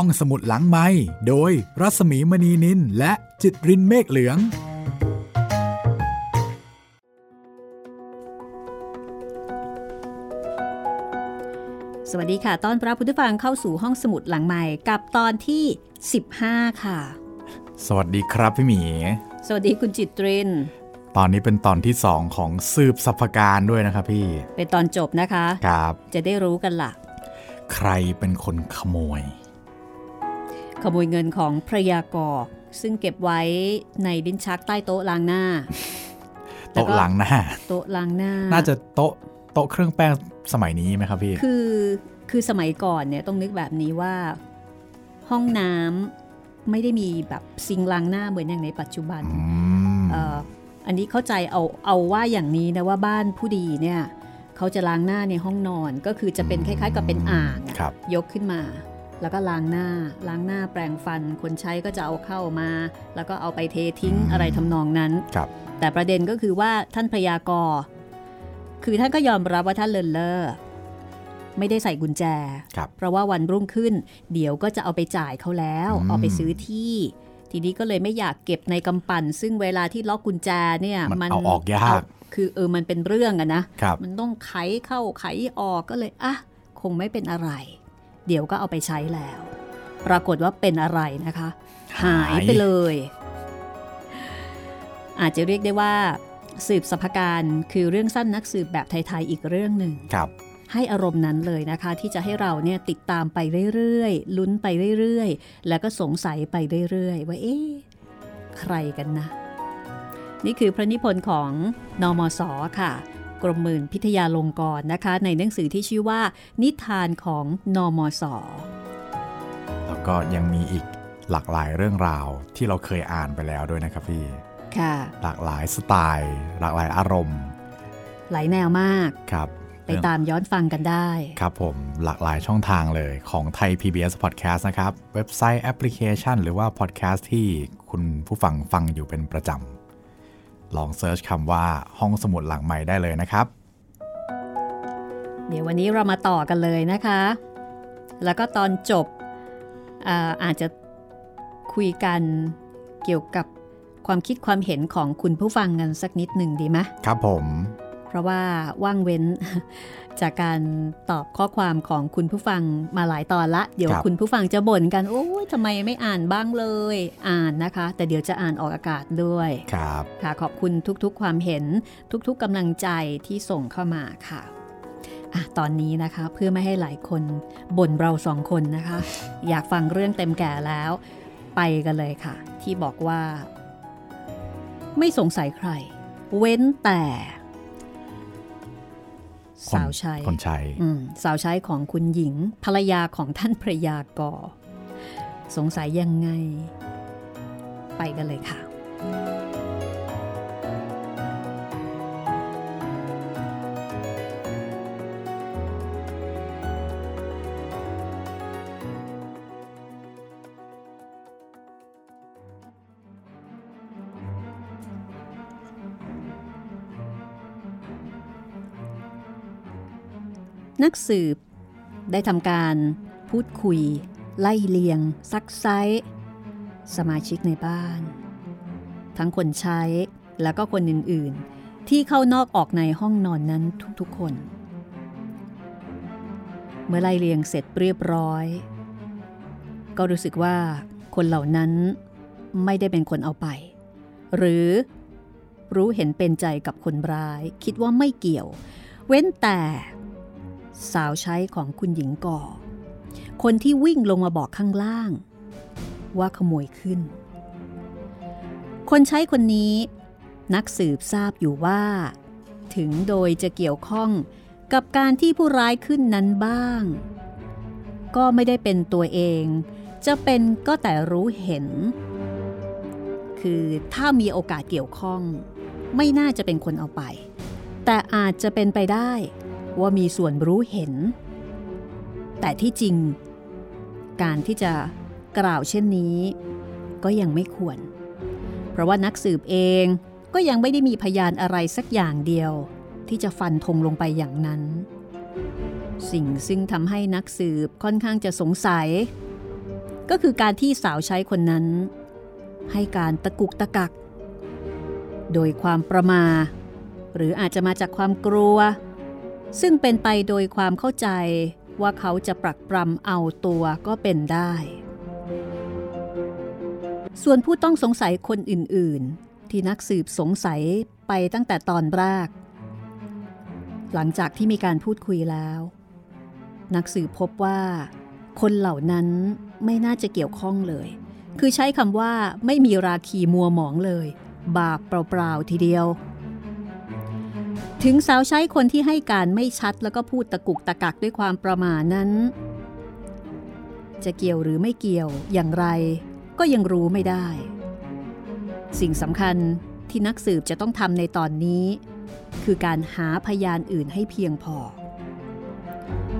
ห้องสมุดหลังไม้โดยรัสมีมณีนินและจิตรินเมฆเหลือง สวัสดีค่ะต้อนรับคุณผู้ฟังเข้าสู่ห้องสมุดหลังใหม่กับตอนที่ 15 ค่ะ สวัสดีครับพี่หมี สวัสดีคุณจิตริน ตอนนี้เป็นตอนที่สองของสืบสัพการด้วยนะครับพี่ เป็นตอนจบนะคะ ครับ จะได้รู้กันละ่ะใครเป็นคนขโมย ขโมยเงินของพระยากรซึ่งเก็บไว้ในลิ้นชักใต้โต๊ะล้างหน้า โต๊ะหลังหน้า โต๊ะล้างหน้า น่าจะโต๊ะโต๊ะเครื่องแป้งสมัยนี้ไหมครับพี่ คือคือสมัยก่อนเนี่ยต้องนึกแบบนี้ว่า ห้องน้ำไม่ได้มีแบบซิงค์ล้างหน้าเหมือนอย่างในปัจจุบันอืมเอ่ออันนี้เข้าใจเอาเอาว่าอย่างนี้นะว่าบ้านผู้ดีเนี่ยเขาจะล้างหน้าในห้องนอนก็คือจะเป็นคล้าย ๆ กับเป็นอ่างอะครับยกขึ้นมา แล้วก็ล้างหน้า ล้างหน้าแปรงฟัน คนใช้ก็จะเอาเข้ามา แล้วก็เอาไปเททิ้งอะไรทำนองนั้นครับแต่ประเด็นก็คือว่าท่านพระยากรคือท่านก็ยอมรับว่าท่านเลินเล่อไม่ได้ใส่กุญแจครับเพราะว่าวันรุ่งขึ้น เดี๋ยวก็จะเอาไปจ่ายเขาแล้วอืมเอาไปซื้อที่ ทีนี้ก็เลยไม่อยากเก็บในกำปั่น ซึ่งเวลาที่ล็อกกุญแจเนี่ย มันเอาออกยากเอคือเออมันเป็นเรื่องอะนะครับมันต้องไขเข้าไขออกก็เลยอะคงไม่เป็นอะไร เดี๋ยวก็เอาไปใช้แล้ว ปรากฏว่าเป็นอะไรนะคะ หายไปเลย อาจจะเรียกได้ว่า สืบสพการคือเรื่องสั้นนักสืบแบบไทย ๆ อีกเรื่องหนึ่งครับให้อารมณ์นั้นเลยนะคะ ที่จะให้เราเนี่ยติดตามไปเรื่อยๆ ลุ้นไปเรื่อยๆ แล้วก็สงสัยไปเรื่อยๆ ว่าเอ๊ะใครกันนะ นี่คือพระนิพนธ์ของนอมศค่ะก รมหมื่นพิทยาลงกรณ์นะคะ ในหนังสือที่ชื่อว่า นิทานของนอมศแล้วก็ยังมีอีกหลากหลายเรื่องราวที่เราเคยอ่านไปแล้วด้วยนะครับพี่ค่ะ หลากหลายสไตล์ หลากหลายอารมณ์ หลายแนวมากครับไปตามย้อนฟังกันได้ ครับผมหลากหลายช่องทางเลยของไทย PBS Podcast นะครับ เว็บไซต์แอปพลิเคชัน หรือว่าพอดแคสต์ที่คุณผู้ฟังฟังอยู่เป็นประจำ ลอง search คำว่าห้องสมุดหลังใหม่ได้เลยนะครับ เดี๋ยววันนี้เรามาต่อกันเลยนะคะ แล้วก็ตอนจบอาอาจจะคุยกันเกี่ยวกับความคิดความเห็นของคุณผู้ฟังกันสักนิดหนึ่งดีไหมครับผมเพ ราะว่าว่างเว้นจากการตอบข้อความของคุณผู้ฟังมาหลายตอนละ เดี๋ยวครับคุณผู้ฟังจะบ่นกัน โอ้ยทำไมไม่อ่านบ้างเลย อ่านนะคะ แต่เดี๋ยวจะอ่านออกอากาศด้วยครับค่ะขอบคุณทุกๆความเห็นทุกๆกำลังใจที่ส่งเข้ามาค่ะอะตอนนี้นะคะเพื่อไม่ให้หลายคนบ่นเราสองคนนะคะ อยากฟังเรื่องเต็มแก่แล้ว ไปกันเลยค่ะ ที่บอกว่า ไม่สงสัยใคร เว้นแต่คน สาวใช้คนใช้อืมสาวใช้ของคุณหญิง ภรรยาของท่านพระยากอสงสัยยังไง ไปกันเลยค่ะ นักสืบ ได้ทำการพูดคุย ไล่เลียง ซักไซสมาชิกในบ้าน ทั้งคนใช้แล้วก็คนอื่นๆ ที่เข้านอกออกในห้องนอนนั้นทุกๆคน เมื่อไล่เลียงเสร็จเรียบร้อย ก็รู้สึกว่าคนเหล่านั้นไม่ได้เป็นคนเอาไป หรือรู้เห็นเป็นใจกับคนร้าย คิดว่าไม่เกี่ยว เว้นแต่ สาวใช้ของคุณหญิงก่อ คนที่วิ่งลงมาบอกข้างล่าง ว่าขโมยขึ้น คนใช้คนนี้ นักสืบทราบอยู่ว่า ถึงโดยจะเกี่ยวข้องกับการที่ผู้ร้ายขึ้นนั้นบ้าง ก็ไม่ได้เป็นตัวเอง จะเป็นก็แต่รู้เห็น คือถ้ามีโอกาสเกี่ยวข้อง ไม่น่าจะเป็นคนเอาไป แต่อาจจะเป็นไปได้ ว่ามีส่วนรู้เห็น แต่ที่จริง การที่จะกล่าวเช่นนี้ ก็ยังไม่ควร เพราะว่านักสืบเองก็ยังไม่ได้มีพยานอะไรสักอย่างเดียว ที่จะฟันธงลงไปอย่างนั้น สิ่งซึ่งทำให้นักสืบค่อนข้างจะสงสัย ก็คือการที่สาวใช้คนนั้น ให้การตะกุกตะกัก โดยความประมา หรืออาจจะมาจากความกลัว ซึ่งเป็นไปโดยความเข้าใจว่าเขาจะปรักปรำเอาตัวก็เป็นได้ ส่วนผู้ต้องสงสัยคนอื่น ๆ ที่นักสืบสงสัยไปตั้งแต่ตอนแรก หลังจากที่มีการพูดคุยแล้ว นักสืบพบว่า คนเหล่านั้นไม่น่าจะเกี่ยวข้องเลย คือใช้คำว่าไม่มีราคีมัวหมองเลย บาปเปล่า ๆ ทีเดียว ถึงสาวใช้คนที่ให้การไม่ชัดแล้วก็พูดตะกุกตะกักด้วยความประมาณนั้น จะเกี่ยวหรือไม่เกี่ยวอย่างไร ก็ยังรู้ไม่ได้ สิ่งสำคัญที่นักสืบจะต้องทำในตอนนี้ คือการหาพยานอื่นให้เพียงพอ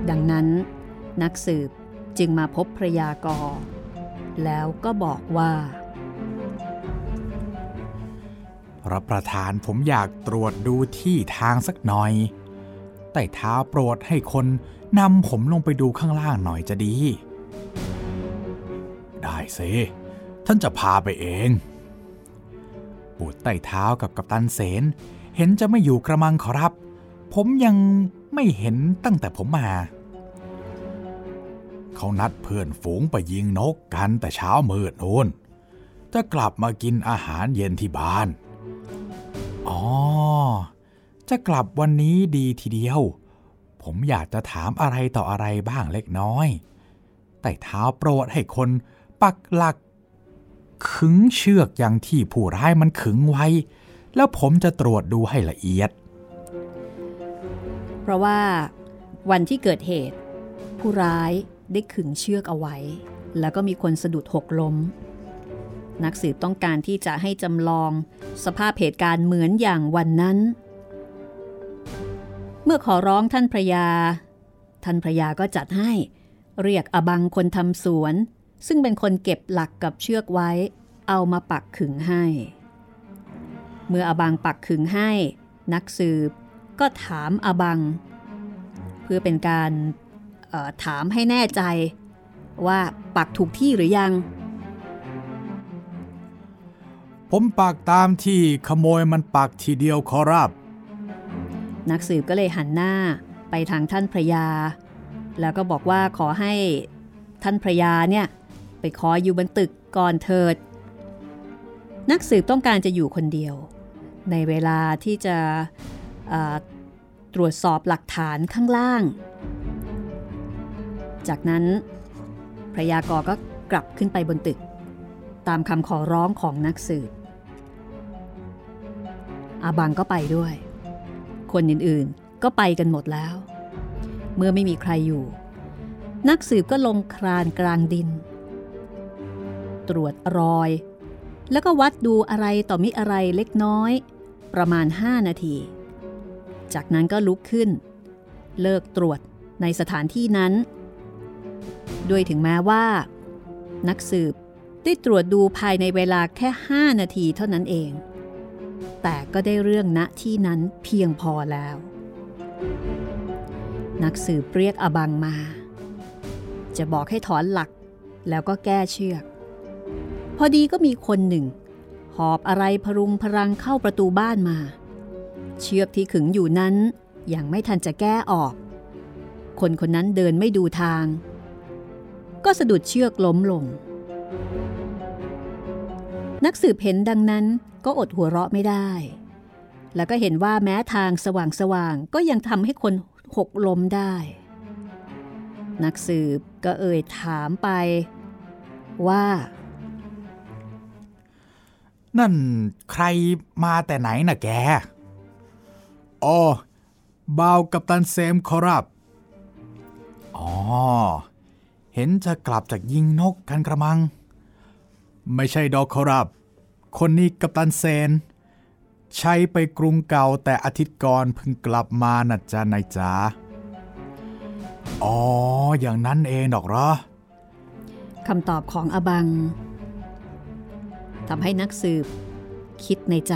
ดังนั้น นักสืบจึงมาพบพระยากรแล้วก็บอกว่า รับประทานผมอยากตรวจดูที่ทางสักหน่อยแต่เท้าโปรดให้คนนำผมลงไปดูข้างล่างหน่อยจะดี ได้สิท่านจะพาไปเองปูดใต้เท้ากับกัปตันเสน เห็นจะไม่อยู่กระมังขอรับ ผมยังไม่เห็นตั้งแต่ผมมา เขานัดเพื่อนฝูงไปยิงนกกันแต่เช้ามืดโน้นจะกลับมากินอาหารเย็นที่บ้าน อ๋อ จะกลับวันนี้ดีทีเดียว ผมอยากจะถามอะไรต่ออะไรบ้างเล็กน้อย แต่เท้าโปรดให้คนปักหลัก ขึงเชือกอย่างที่ผู้ร้ายมันขึงไว้ แล้วผมจะตรวจดูให้ละเอียด เพราะว่าวันที่เกิดเหตุ ผู้ร้ายได้ขึงเชือกเอาไว้ แล้วก็มีคนสะดุดหกล้ม นักสืบต้องการที่จะให้จำลอง สภาพเหตุการณ์เหมือนอย่างวันนั้น เมื่อขอร้องท่านพระยา ท่านพระยาก็จัดให้ เรียกอบังคนทำสวน ซึ่งเป็นคนเก็บหลักกับเชือกไว้ เอามาปักขึงให้ เมื่ออบังปักขึงให้ นักสืบก็ถามอบัง เพื่อเป็นการถามให้แน่ใจว่าปักถูกที่หรือยัง ผมปักตามที่ขโมยมันปักทีเดียวขอรับ นักสืบก็เลยหันหน้าไปทางท่านพระยา แล้วก็บอกว่าขอให้ท่านพระยาเนี่ย ไปขออยู่บนตึกก่อนเถิด นักสืบต้องการจะอยู่คนเดียว ในเวลาที่จะตรวจสอบหลักฐานข้างล่าง จากนั้นพระยากรก็กลับขึ้นไปบนตึก ตามคำขอร้องของนักสืบ อาบังก็ไปด้วย คนอื่นๆก็ไปกันหมดแล้ว เมื่อไม่มีใครอยู่ นักสืบก็ลงครานกลางดิน ตรวจรอย แล้วก็วัดดูอะไรต่อมิอะไรเล็กน้อย ประมาณ 5 นาที จากนั้นก็ลุกขึ้น เลิกตรวจในสถานที่นั้นโดยถึงแม้ว่า นักสืบได้ตรวจดูภายในเวลาแค่ 5 นาทีเท่านั้นเอง แต่ก็ได้เรื่องณที่นั้นเพียงพอแล้ว นักสืบเรียกอบังมา จะบอกให้ถอนหลักแล้วก็แก้เชือก พอดีก็มีคนหนึ่ง หอบอะไรพรุงพรังเข้าประตูบ้านมา เชือกที่ขึงอยู่นั้นยังไม่ทันจะแก้ออก คนคนนั้นเดินไม่ดูทาง ก็สะดุดเชือกล้มลง นักสืบเห็นดังนั้น ก็อดหัวเราะไม่ได้ แล้วก็เห็นว่าแม้ทางสว่างสว่างก็ยังทำให้คนหกล้มได้ นักสืบก็เอ่ยถามไปว่า นั่นใครมาแต่ไหนน่ะแก อ๋อบาวกับตันเซมขอรับ อ๋อ เห็นจะกลับจากยิงนกกันกระมัง ไม่ใช่ดอกขอรับ คนนี้กับตันเซน ใช้ไปกรุงเก่าแต่อาทิตย์ก่อนเพิ่งกลับมานะจ๊ะนายจ๋าอ๋อ อย่างนั้นเองดอกเหรอคำตอบของอบังทำให้นักสืบคิดในใจ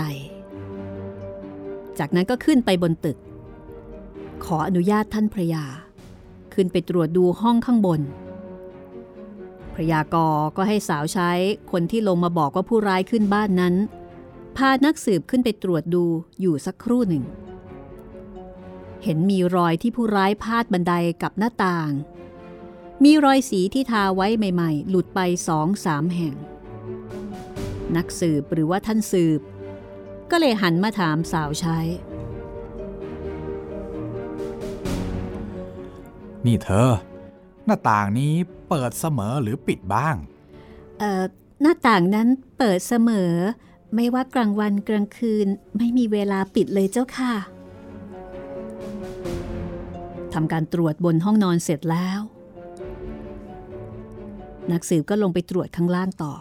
จากนั้นก็ขึ้นไปบนตึก ขออนุญาตท่านพระยา ขึ้นไปตรวจดูห้องข้างบน พระยากรก็ให้สาวใช้คนที่ลงมาบอกว่าผู้ร้ายขึ้นบ้านนั้น พานักสืบขึ้นไปตรวจดูอยู่สักครู่หนึ่ง เห็นมีรอยที่ผู้ร้ายพาดบันไดกับหน้าต่าง มีรอยสีที่ทาไว้ใหม่ ๆ หลุดไปสองสามแห่ง นักสืบหรือว่าท่านสืบ ก็เลยหันมาถามสาวใช้ นี่เธอ หน้าต่างนี้ เปิดเสมอหรือปิดบ้างเอ่อหน้าต่างนั้นเปิดเสมอ ไม่ว่ากลางวันกลางคืนไม่มีเวลาปิดเลยเจ้าค่ะทำการตรวจบนห้องนอนเสร็จแล้ว นักสืบก็ลงไปตรวจข้างล่างต่อ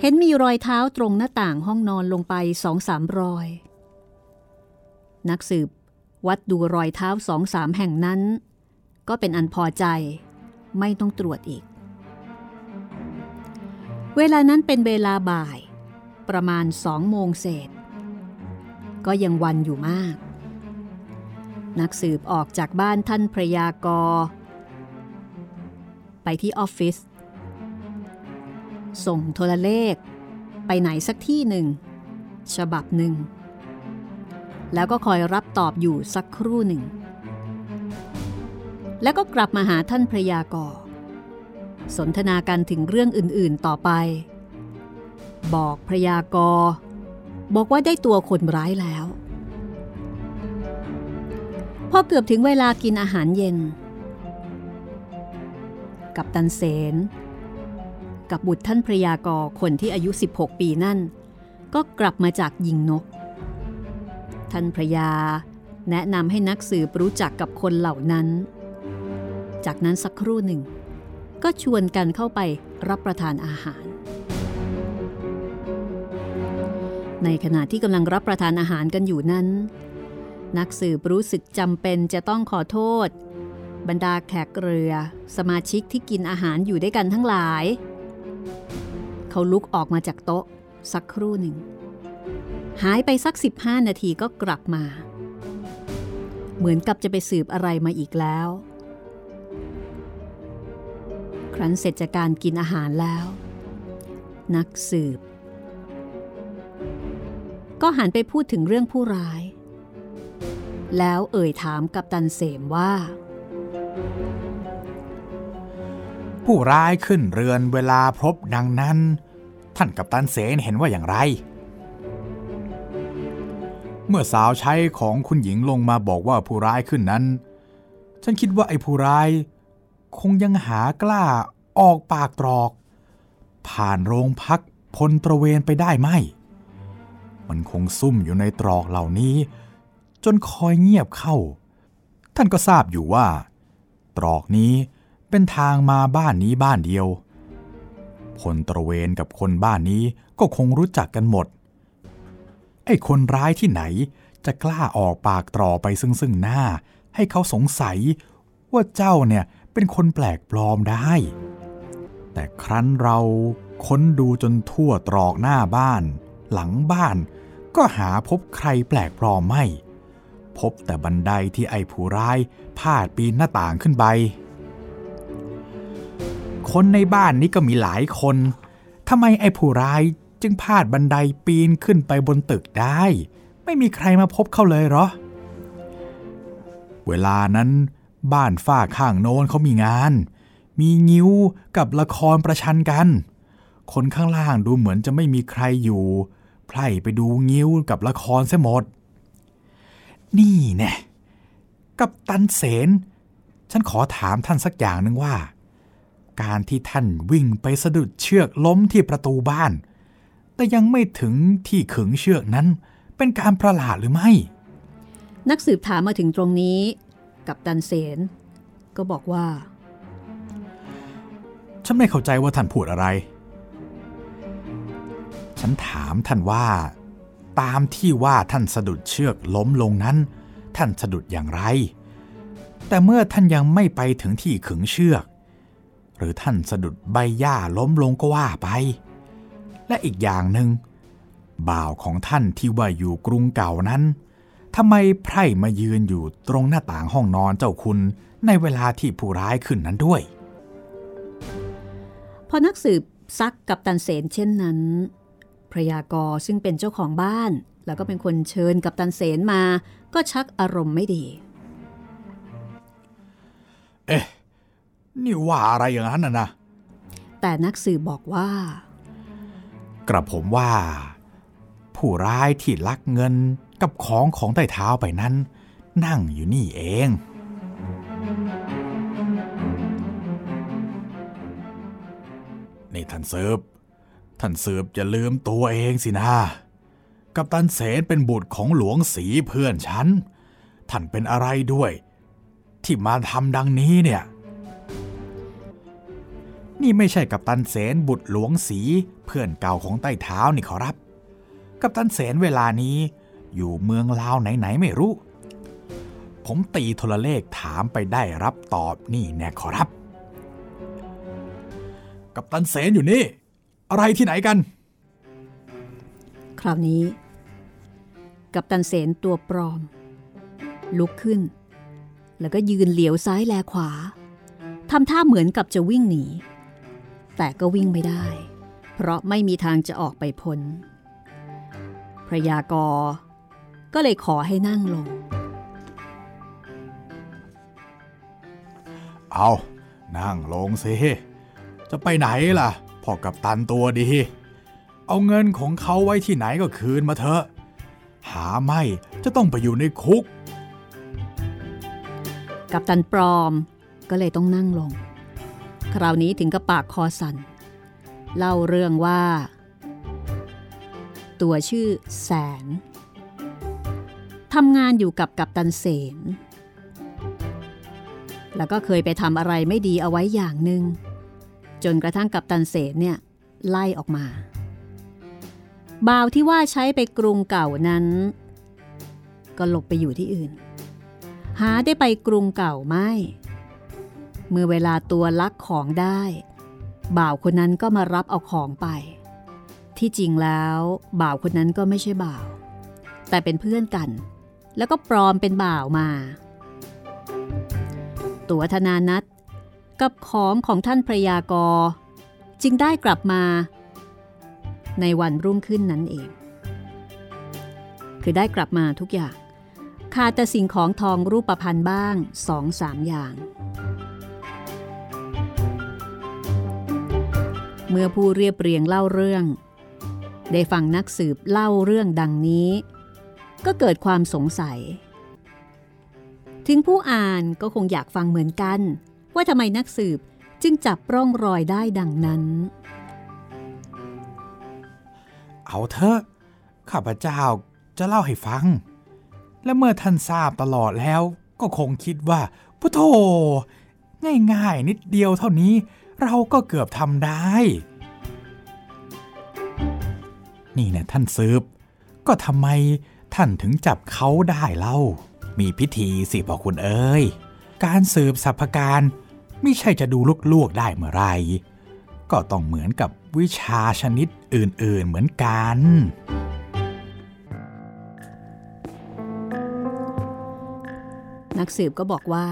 เห็นมีรอยเท้าตรงหน้าต่างห้องนอนลงไปสองสามรอย นักสืบวัดดูรอยเท้าสองสามแห่งนั้น ก็เป็นอันพอใจ ไม่ต้องตรวจอีก เวลานั้นเป็นเวลาบ่าย ประมาณสองโมงเศษ ก็ยังวันอยู่มาก นักสืบออกจากบ้านท่านพระยากรไปที่ออฟฟิศส่งโทรเลข ไปไหนสักที่หนึ่ง ฉบับหนึ่ง แล้วก็คอยรับตอบอยู่สักครู่หนึ่ง แล้วก็กลับมาหาท่านพระยากรสนทนากันถึงเรื่องอื่นๆต่อไป บอกพระยากรบอกว่าได้ตัวคนร้ายแล้ว พอเกือบถึงเวลากินอาหารเย็น กับตันเสนกับบุตรท่านพระยากรคนที่อายุ 16 ปีนั่น ก็กลับมาจากยิงนก ท่านพระยาแนะนำให้นักสืบรู้จักกับคนเหล่านั้น จากนั้นสักครู่หนึ่ง ก็ชวนกันเข้าไปรับประทานอาหาร ในขณะที่กำลังรับประทานอาหารกันอยู่นั้น นักสืบรู้สึกจำเป็นจะต้องขอโทษ บรรดาแขกเรือ สมาชิกที่กินอาหารอยู่ด้วยกันทั้งหลาย เขาลุกออกมาจากโต๊ะสักครู่หนึ่ง หายไปสัก 15 นาทีก็กลับมา เหมือนกับจะไปสืบอะไรมาอีกแล้ว ครั้นเสร็จจากการกินอาหารแล้ว นักสืบ ก็หันไปพูดถึงเรื่องผู้ร้าย แล้วเอ่ยถามกับตันเสมว่า ผู้ร้ายขึ้นเรือนเวลาพบดังนั้น ท่านกับตันเสนเห็นว่าอย่างไร เมื่อสาวใช้ของคุณหญิงลงมาบอกว่าผู้ร้ายขึ้นนั้น ฉันคิดว่าไอ้ผู้ร้าย คงยังหากล้าออกปากตรอก ผ่านโรงพักพลตระเวนไปได้ไหม มันคงซุ่มอยู่ในตรอกเหล่านี้ จนคอยเงียบเข้า ท่านก็ทราบอยู่ว่า ตรอกนี้เป็นทางมาบ้านนี้บ้านเดียวพลตระเวนกับคนบ้านนี้ก็คงรู้จักกันหมด ไอ้คนร้ายที่ไหนจะกล้าออกปากตรอไปซึ่งซึ่งหน้า ให้เขาสงสัยว่าเจ้าเนี่ย เป็นคนแปลกปลอมได้ แต่ครั้นเราค้นดูจนทั่วตรอกหน้าบ้าน หลังบ้าน ก็หาพบใครแปลกปลอมไม่ พบแต่บันไดที่ไอ้ผู้ร้ายพาดปีนหน้าต่างขึ้นไป คนในบ้านนี้ก็มีหลายคนทำไมไอ้ผู้ร้ายจึงพาดบันไดปีนขึ้นไปบนตึกได้ ไม่มีใครมาพบเขาเลยเหรอ เวลานั้น บ้านฝ้าข้างโน้นเขามีงาน มีงิ้วกับละครประชันกัน คนข้างล่างดูเหมือนจะไม่มีใครอยู่ ไพร่ไปดูงิ้วกับละครเสียหมด นี่แน่กับตันเสน ฉันขอถามท่านสักอย่างหนึ่งว่า การที่ท่านวิ่งไปสะดุดเชือกล้มที่ประตูบ้าน แต่ยังไม่ถึงที่ขึงเชือกนั้น เป็นการประหลาดหรือไม่ นักสืบถามมาถึงตรงนี้ กับตันเสนก็บอกว่า ฉันไม่เข้าใจว่าท่านพูดอะไร ฉันถามท่านว่า ตามที่ว่าท่านสะดุดเชือกล้มลงนั้น ท่านสะดุดอย่างไร แต่เมื่อท่านยังไม่ไปถึงที่ขึงเชือก หรือท่านสะดุดใบหญ้าล้มลงก็ว่าไป และอีกอย่างหนึ่งบ่าวของท่านที่ว่าอยู่กรุงเก่านั้น ทำไมไพร่มายืนอยู่ตรงหน้าต่างห้องนอนเจ้าคุณในเวลาที่ผู้ร้ายขึ้นนั้นด้วย พอนักสืบซักกับตันเสนเช่นนั้นพระยากรซึ่งเป็นเจ้าของบ้าน แล้วก็เป็นคนเชิญกับตันเสนมา ก็ชักอารมณ์ไม่ดี เอ๊ะ นี่ว่าอะไรอย่างนั้นน่ะนะ แต่นักสืบบอกว่า กระผมว่า ผู้ร้ายที่ลักเงิน กับของของใต้เท้าไปนั้น นั่งอยู่นี่เอง นี่ท่านเซิร์ฟท่านเซิร์ฟจะลืมตัวเองสินะกับตันเสนเป็นบุตรของหลวงสีเพื่อนฉัน ท่านเป็นอะไรด้วย ที่มาทำดังนี้เนี่ย นี่ไม่ใช่กับตันเสนบุตรหลวงสีเพื่อนเก่าของใต้เท้านี่ขอรับ กับตันเสนเวลานี้ อยู่เมืองลาวไหนๆไม่รู้ ผมตีโทรเลขถามไปได้รับตอบนี่แน่ขอรับ กับตันเสนอยู่นี่ อะไรที่ไหนกัน คราวนี้ กับตันเสนตัวปลอม ลุกขึ้น แล้วก็ยืนเหลียวซ้ายแลขวาทำท่าเหมือนกับจะวิ่งหนี แต่ก็วิ่งไม่ได้ เพราะไม่มีทางจะออกไปพ้นพระยากร ก็เลยขอให้นั่งลง เอานั่งลงสิ จะไปไหนล่ะพ่อกับตันตัวดี เอาเงินของเขาไว้ที่ไหนก็คืนมาเถอะ หาไม่จะต้องไปอยู่ในคุก กับตันปลอมก็เลยต้องนั่งลง คราวนี้ถึงกับปากคอสัน่น เล่าเรื่องว่า ตัวชื่อแสนทำงานอยู่กับกัปตันเสนแล้วก็เคยไปทำอะไรไม่ดีเอาไว้อย่างหนึ่งจนกระทั่งกัปตันเสนเนี่ยไล่ออกมา บ่าวที่ว่าใช้ไปกรุงเก่านั้น ก็หลบไปอยู่ที่อื่น หาได้ไปกรุงเก่าไม่ เมื่อเวลาตัวลักของได้ บ่าวคนนั้นก็มารับเอาของไป ที่จริงแล้ว บ่าวคนนั้นก็ไม่ใช่บ่าว แต่เป็นเพื่อนกัน แล้วก็ปลอมเป็นบ่าวมา ตัวธนานัทกับของของท่านพระยากรจึงได้กลับมา ในวันรุ่งขึ้นนั้นเอง คือได้กลับมาทุกอย่างขาดแต่สิ่งของทองรูปพันธ์บ้างสองสามอย่าง เมื่อผู้เรียบเรียงเล่าเรื่อง ได้ฟังนักสืบเล่าเรื่องดังนี้ ก็เกิดความสงสัย ถึงผู้อ่านก็คงอยากฟังเหมือนกัน ว่าทำไมนักสืบจึงจับร่องรอยได้ดังนั้น เอาเถอะข้าพเจ้าจะเล่าให้ฟัง และเมื่อท่านทราบตลอดแล้วก็คงคิดว่าพุทโธง่ายๆนิดเดียวเท่านี้ เราก็เกือบทำได้ นี่เนี่ยท่านซืบก็ทำไม ท่านถึงจับเขาได้เล่า มีพิธีสิบอคุณเอ้ย การสืบสัพพการไม่ใช่จะดูลวกๆได้เมื่อไร ก็ต้องเหมือนกับวิชาชนิดอื่น ๆเหมือนกัน นักสืบก็บอกว่า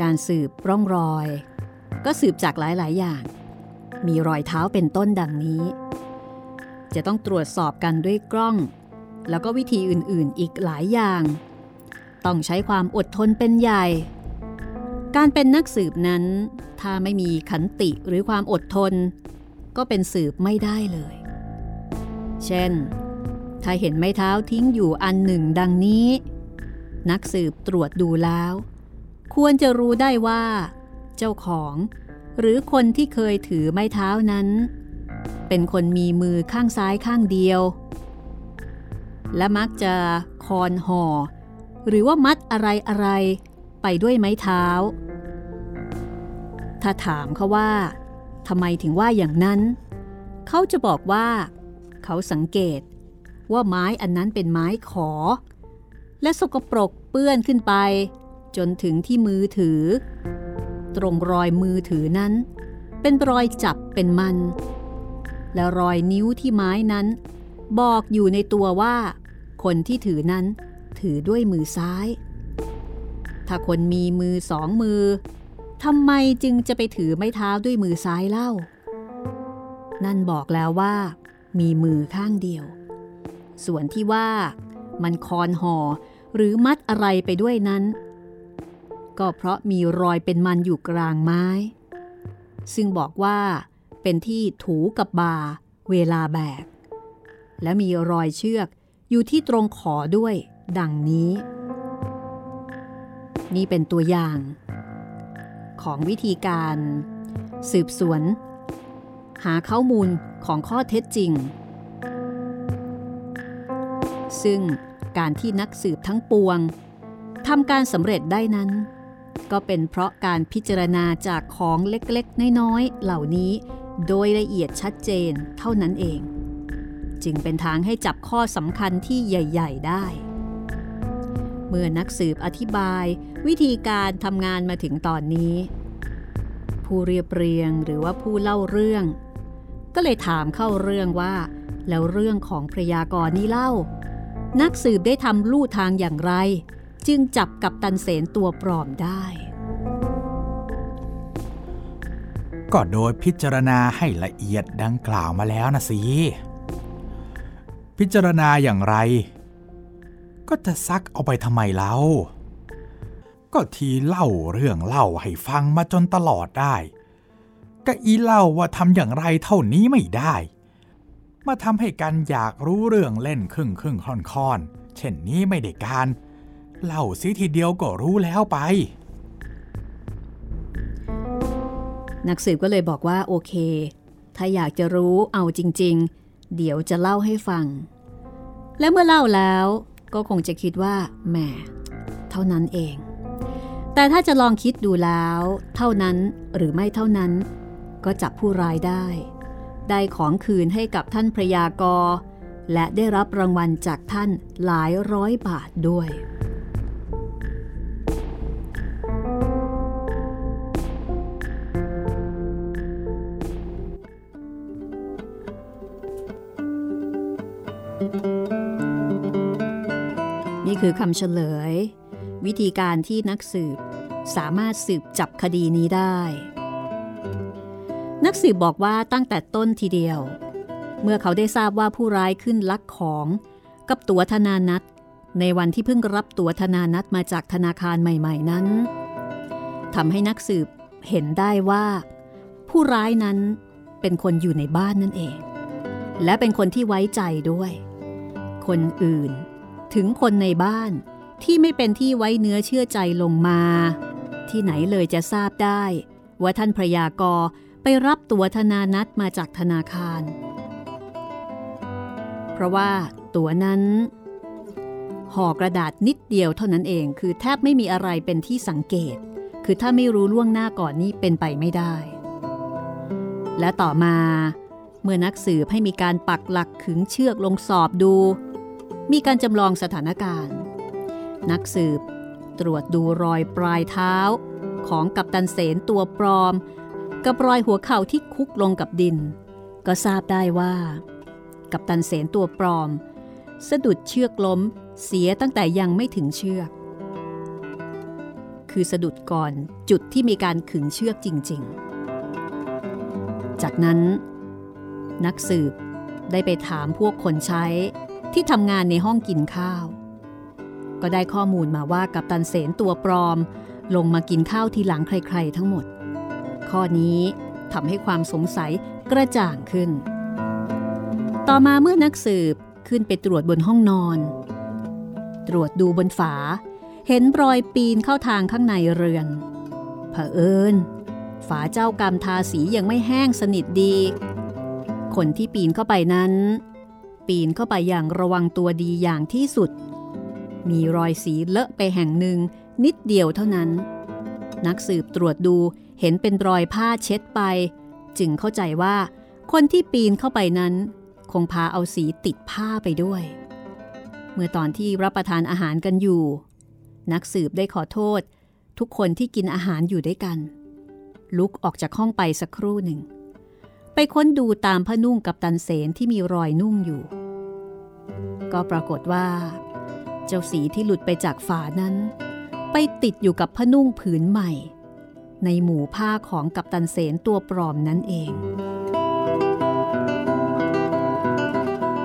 การสืบร่องรอย ก็สืบจากหลาย ๆ อย่าง มีรอยเท้าเป็นต้นดังนี้ จะต้องตรวจสอบกันด้วยกล้อง แล้วก็วิธีอื่นๆอีกหลายอย่าง ต้องใช้ความอดทนเป็นใหญ่ การเป็นนักสืบนั้น ถ้าไม่มีขันติหรือความอดทน ก็เป็นสืบไม่ได้เลย เช่น ถ้าเห็นไม้เท้าทิ้งอยู่อันหนึ่งดังนี้ นักสืบตรวจดูแล้ว ควรจะรู้ได้ว่า เจ้าของหรือคนที่เคยถือไม้เท้านั้น เป็นคนมีมือข้างซ้ายข้างเดียว และมักจะคอนห่อ หรือว่ามัดอะไรอะไรไปด้วยไม้เท้า ถ้าถามเขาว่าทำไมถึงว่าอย่างนั้น เขาจะบอกว่า เขาสังเกตว่าไม้อันนั้นเป็นไม้ขอ และสกปรกเปื้อนขึ้นไป จนถึงที่มือถือ ตรงรอยมือถือนั้น เป็นรอยจับเป็นมัน และรอยนิ้วที่ไม้นั้น บอกอยู่ในตัวว่า คนที่ถือนั้นถือด้วยมือซ้าย ถ้าคนมีมือสองมือทำไมจึงจะไปถือไม้เท้าด้วยมือซ้ายเล่า นั่นบอกแล้วว่า มีมือข้างเดียว ส่วนที่ว่า มันคอนห่อหรือมัดอะไรไปด้วยนั้น ก็เพราะมีรอยเป็นมันอยู่กลางไม้ ซึ่งบอกว่า เป็นที่ถูกับบา เวลาแบก และมีรอยเชือกอยู่ที่ตรงขอด้วย ดังนี้ นี่เป็นตัวอย่าง ของวิธีการ สืบสวน หาข้อมูลของข้อเท็จจริง ซึ่งการที่นักสืบทั้งปวงทำการสำเร็จได้นั้น ก็เป็นเพราะการพิจารณาจากของเล็กๆ น้อยๆ เหล่านี้ โดยละเอียดชัดเจนเท่านั้นเอง จึงเป็นทางให้จับข้อสำคัญที่ใหญ่ ๆ ได้ เมื่อนักสืบอธิบายวิธีการทำงานมาถึงตอนนี้ ผู้เรียบเรียงหรือว่าผู้เล่าเรื่อง ก็เลยถามเข้าเรื่องว่า แล้วเรื่องของพระยากรนี้เล่า นักสืบได้ทำลู่ทางอย่างไร จึงจับกับตันเสนตัวปลอมได้ ก็โดยพิจารณาให้ละเอียดดังกล่าวมาแล้วนะสิ พิจารณาอย่างไร ก็จะซักเอาไปทำไมเล่า ก็ทีเล่าเรื่องเล่าให้ฟังมาจนตลอดได้ ก็อีเล่าว่าทำอย่างไรเท่านี้ไม่ได้ มาทำให้กันอยากรู้เรื่องเล่นครึ่งครึ่งค่อนค่อนเช่นนี้ไม่ได้การ เล่าสิทีเดียวก็รู้แล้วไป นักสืบก็เลยบอกว่าโอเค ถ้าอยากจะรู้เอาจริง ๆ เดี๋ยวจะเล่าให้ฟัง และเมื่อเล่าแล้วก็คงจะคิดว่าแหมเท่านั้นเอง แต่ถ้าจะลองคิดดูแล้ว เท่านั้นหรือไม่เท่านั้น ก็จับผู้ร้ายได้ ได้ของคืนให้กับท่านพระยากรและได้รับรางวัลจากท่านหลายร้อยบาทด้วย คือคำเฉลย วิธีการที่นักสืบสามารถสืบจับคดีนี้ได้ นักสืบบอกว่าตั้งแต่ต้นทีเดียว เมื่อเขาได้ทราบว่าผู้ร้ายขึ้นลักของกับตั๋วธนานัตในวันที่เพิ่งรับตั๋วธนานัตมาจากธนาคารใหม่ ๆ นั้นทำให้นักสืบเห็นได้ว่า ผู้ร้ายนั้นเป็นคนอยู่ในบ้านนั่นเอง และเป็นคนที่ไว้ใจด้วย คนอื่น ถึงคนในบ้านที่ไม่เป็นที่ไว้เนื้อเชื่อใจลงมา ที่ไหนเลยจะทราบได้ ว่าท่านพระยากรไปรับตัวธนานัตมาจากธนาคาร เพราะว่าตัวนั้นห่อกระดาษนิดเดียวเท่านั้นเอง คือแทบไม่มีอะไรเป็นที่สังเกต คือถ้าไม่รู้ล่วงหน้าก่อนนี้เป็นไปไม่ได้ และต่อมา เมื่อนักสืบให้มีการปักหลักขึงเชือกลงสอบดู มีการจำลองสถานการณ์ นักสืบตรวจดูรอยปลายเท้า ของกัปตันเสนตัวปลอม กับรอยหัวเข่าที่คุกลงกับดิน ก็ทราบได้ว่า กัปตันเสนตัวปลอม สะดุดเชือกล้มเสียตั้งแต่ยังไม่ถึงเชือก คือสะดุดก่อนจุดที่มีการขึงเชือกจริง ๆ จากนั้น นักสืบได้ไปถามพวกคนใช้ ที่ทำงานในห้องกินข้าว ก็ได้ข้อมูลมาว่ากับตันเสนตัวปลอม ลงมากินข้าวทีหลังใครๆทั้งหมด ข้อนี้ทำให้ความสงสัยกระจ่างขึ้น ต่อมาเมื่อนักสืบขึ้นไปตรวจบนห้องนอน ตรวจดูบนฝา เห็นรอยปีนเข้าทางข้างในเรือนเผอิญฝาเจ้ากรรมทาสียังไม่แห้งสนิทดี คนที่ปีนเข้าไปนั้น ปีนเข้าไปอย่างระวังตัวดีอย่างที่สุด มีรอยสีเลอะไปแห่งหนึ่งนิดเดียวเท่านั้น นักสืบตรวจดูเห็นเป็นรอยผ้าเช็ดไป จึงเข้าใจว่า คนที่ปีนเข้าไปนั้น คงพาเอาสีติดผ้าไปด้วย เมื่อตอนที่รับประทานอาหารกันอยู่ นักสืบได้ขอโทษ ทุกคนที่กินอาหารอยู่ด้วยกัน ลุกออกจากห้องไปสักครู่หนึ่ง ไปค้นดูตามผ้านุ่งกับตันเสนที่มีรอยนุ่งอยู่ ก็ปรากฏว่า เจ้าสีที่หลุดไปจากฝานั้น ไปติดอยู่กับผ้านุ่งผืนใหม่ ในหมู่ผ้าของกัปตันเสนตัวปลอมนั่นเอง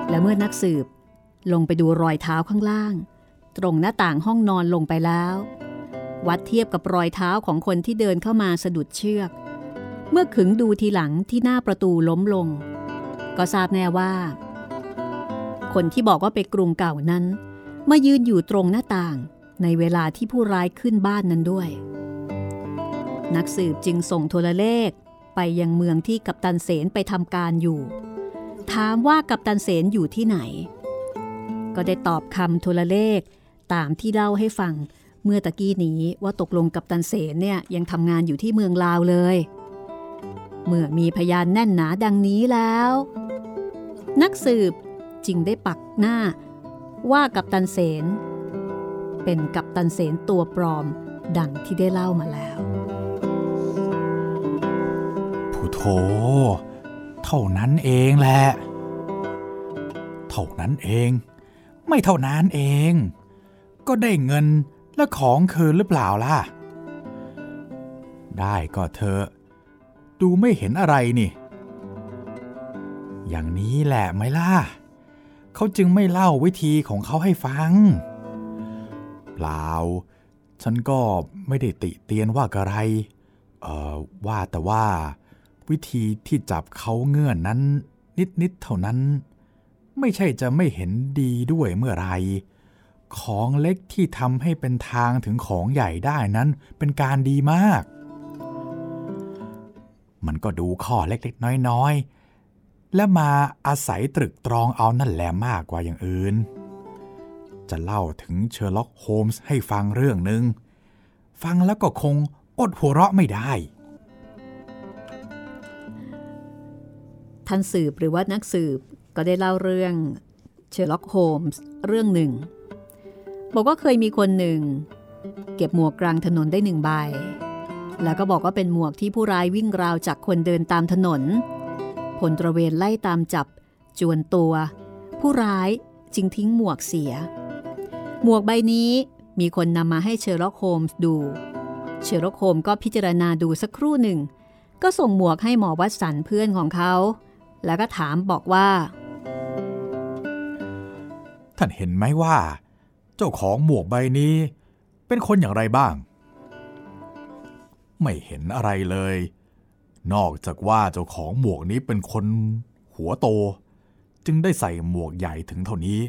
และเมื่อนักสืบลงไปดูรอยเท้าข้างล่าง ตรงหน้าต่างห้องนอนลงไปแล้ว วัดเทียบกับรอยเท้าของคนที่เดินเข้ามาสะดุดเชือก เมื่อขึงดูทีหลังที่หน้าประตูล้มลง ก็ทราบแน่ว่า คนที่บอกว่าไปกรุงเก่านั้น มายืนอยู่ตรงหน้าต่างในเวลาที่ผู้ร้ายขึ้นบ้านนั้นด้วย นักสืบจึงส่งโทรเลขไปยังเมืองที่กัปตันเสนไปทำการอยู่ ถามว่ากัปตันเสนอยู่ที่ไหน ก็ได้ตอบคำโทรเลขตามที่เล่าให้ฟังเมื่อตะกี้นี้ว่าตกลงกัปตันเสนเนี่ยยังทำงานอยู่ที่เมืองลาวเลย เมื่อมีพยานแน่นหนาดังนี้แล้ว นักสืบจึงได้ปักหน้า ว่ากัปตันเสน เป็นกัปตันเสนตัวปลอมดังที่ได้เล่ามาแล้วผู้โถเท่านั้นเองแหละ เท่านั้นเอง ไม่เท่านั้นเอง ก็ได้เงินและของคืนหรือเปล่าล่ะ ได้ก็เธอ ดูไม่เห็นอะไรนี่ อย่างนี้แหละไหมล่ะ เขาจึงไม่เล่าวิธีของเขาให้ฟัง เปล่า ฉันก็ไม่ได้ติเตียนว่ากระไร เอ่อ ว่าแต่ว่า วิธีที่จับเขาเงื่อนนั้น นิด ๆ เท่านั้น ไม่ใช่จะไม่เห็นดีด้วยเมื่อไรของเล็กที่ทำให้เป็นทางถึงของใหญ่ได้นั้นเป็นการดีมาก มันก็ดูข้อเล็กๆ น้อยๆ และมาอาศัยตรึกตรองเอานั่นแหละมากกว่าอย่างอื่น จะเล่าถึงเชอร์ล็อกโฮมส์ให้ฟังเรื่องหนึ่งฟังแล้วก็คงอดหัวเราะไม่ได้ ท่านสืบหรือว่านักสืบก็ได้เล่าเรื่องเชอร์ล็อกโฮมส์เรื่องหนึ่ง บอกว่าเคยมีคนหนึ่ง เก็บหมวกกลางถนนได้หนึ่งใบ แล้วก็บอกว่าเป็นหมวกที่ผู้ร้ายวิ่งราวจากคนเดินตามถนน พลตระเวนไล่ตามจับ จวนตัว ผู้ร้ายจึงทิ้งหมวกเสีย หมวกใบนี้มีคนนำมาให้เชอร์ล็อกโฮมส์ดู เชอร์ล็อกโฮมส์ก็พิจารณาดูสักครู่หนึ่ง ก็ส่งหมวกให้หมอวัตสันเพื่อนของเขา แล้วก็ถามบอกว่า ท่านเห็นไหมว่า เจ้าของหมวกใบนี้ เป็นคนอย่างไรบ้าง ไม่เห็นอะไรเลย นอกจากว่าเจ้าของหมวกนี้เป็นคนหัวโต จึงได้ใส่หมวกใหญ่ถึงเท่านี้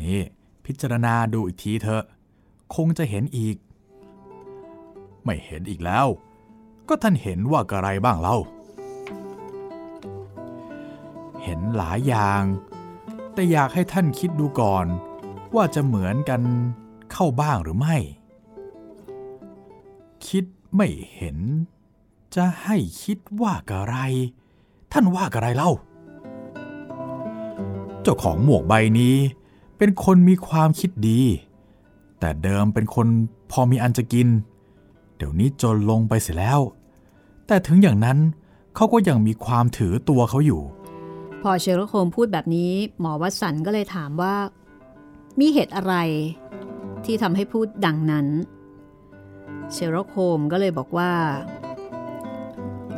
นี่พิจารณาดูอีกทีเถอะ คงจะเห็นอีก ไม่เห็นอีกแล้ว ก็ท่านเห็นว่ากระไรบ้างเล่า เห็นหลายอย่าง แต่อยากให้ท่านคิดดูก่อน ว่าจะเหมือนกันเข้าบ้างหรือไม่ คิดไม่เห็น จะให้คิดว่ากะไร ท่านว่ากะไรเล่า เจ้าของหมวกใบนี้ เป็นคนมีความคิดดี แต่เดิมเป็นคนพอมีอันจะกิน เดี๋ยวนี้จนลงไปเสียแล้ว แต่ถึงอย่างนั้นเขาก็ยังมีความถือตัวเขาอยู่ พอเชอร์ล็อกโฮมพูดแบบนี้หมอวัตสันก็เลยถามว่า มีเหตุอะไรที่ทำให้พูดดังนั้น เชอร์ล็อกโฮมก็เลยบอกว่า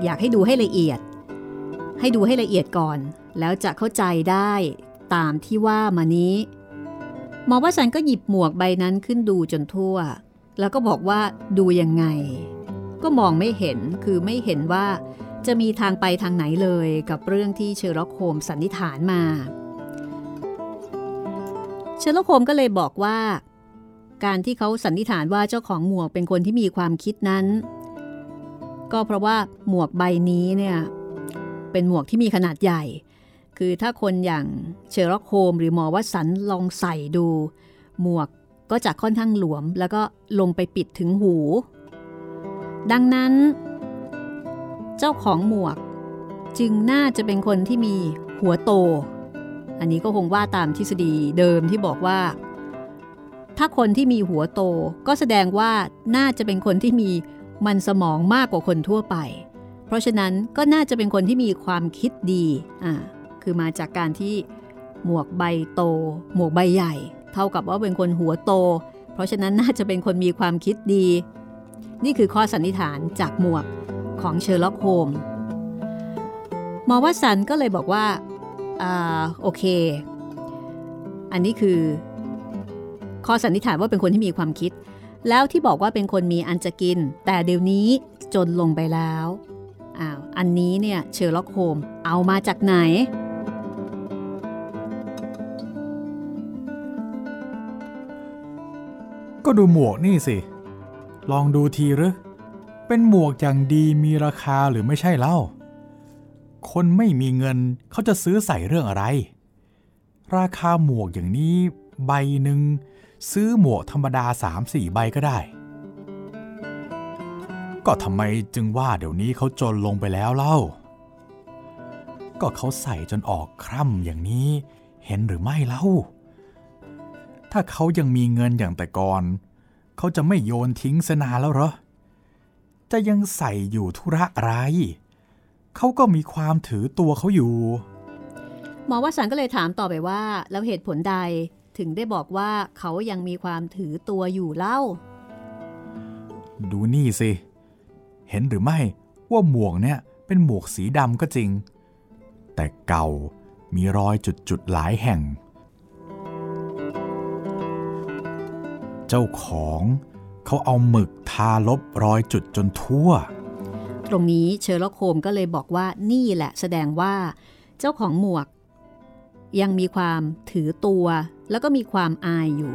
อยากให้ดูให้ละเอียด ให้ดูให้ละเอียดก่อน แล้วจะเข้าใจได้ตามที่ว่ามานี้หมอวัตสันก็หยิบหมวกใบนั้นขึ้นดูจนทั่ว แล้วก็บอกว่าดูยังไง ก็มองไม่เห็นคือไม่เห็นว่าจะมีทางไปทางไหนเลยกับเรื่องที่เชอร์ล็อกโฮมสันนิษฐานมา เชอร์ล็อกโฮมก็เลยบอกว่า การที่เขาสันนิษฐานว่าเจ้าของหมวกเป็นคนที่มีความคิดนั้น ก็เพราะว่าหมวกใบนี้เนี่ยเป็นหมวกที่มีขนาดใหญ่ คือถ้าคนอย่างเชอร์ล็อกโฮมหรือหมอวัตสันลองใส่ดู หมวกก็จะค่อนข้างหลวม แล้วก็ลงไปปิดถึงหู ดังนั้น เจ้าของหมวกจึงน่าจะเป็นคนที่มีหัวโต อันนี้ก็คงว่าตามทฤษฎีเดิมที่บอกว่า ถ้าคนที่มีหัวโตก็แสดงว่าน่าจะเป็นคนที่มีมันสมองมากกว่าคนทั่วไป เพราะฉะนั้นก็น่าจะเป็นคนที่มีความคิดดีอ่าคือมาจากการที่หมวกใบโต หมวกใบใหญ่ เท่ากับว่าเป็นคนหัวโต เพราะฉะนั้นน่าจะเป็นคนมีความคิดดี นี่คือข้อสันนิษฐานจากหมวกของเชอร์ล็อกโฮมหมอวัตสันก็เลยบอกว่าอ่าโอเค อันนี้คือ ข้อสันนิษฐานว่าเป็นคนที่มีความคิด แล้วที่บอกว่าเป็นคนมีอันจะกิน แต่เดี๋ยวนี้จนลงไปแล้วอ้าวอันนี้เนี่ยเชอร์ล็อกโฮมเอามาจากไหน ก็ดูหมวกนี่สิ ลองดูทีหรือเป็นหมวกอย่างดีมีราคาหรือไม่ใช่เล่า คนไม่มีเงินเขาจะซื้อใส่เรื่องอะไร ราคาหมวกอย่างนี้ใบหนึ่ง ซื้อหมวกธรรมดา 3-4 ใบก็ได้ ก็ทำไมจึงว่าเดี๋ยวนี้เขาจนลงไปแล้วเล่า ก็เขาใส่จนออกคร่ำอย่างนี้เห็นหรือไม่เล่า ถ้าเขายังมีเงินอย่างแต่ก่อน เขาจะไม่โยนทิ้งเสนาแล้วเหรอ จะยังใส่อยู่ธุระอะไร เขาก็มีความถือตัวเขาอยู่ หมอวสันต์ก็เลยถามต่อไปว่า แล้วเหตุผลใด ถึงได้บอกว่าเขายังมีความถือตัวอยู่เล่า ดูนี่สิ เห็นหรือไม่ว่าหมวกเนี่ยเป็นหมวกสีดำก็จริง แต่เก่ามีรอยจุดๆหลายแห่ง เจ้าของเขาเอาหมึกทาลบรอยจุดจนทั่ว ตรงนี้เชอร์ล็อกโฮมก็เลยบอกว่านี่แหละแสดงว่า เจ้าของหมวก ยังมีความถือตัว แล้วก็มีความอายอยู่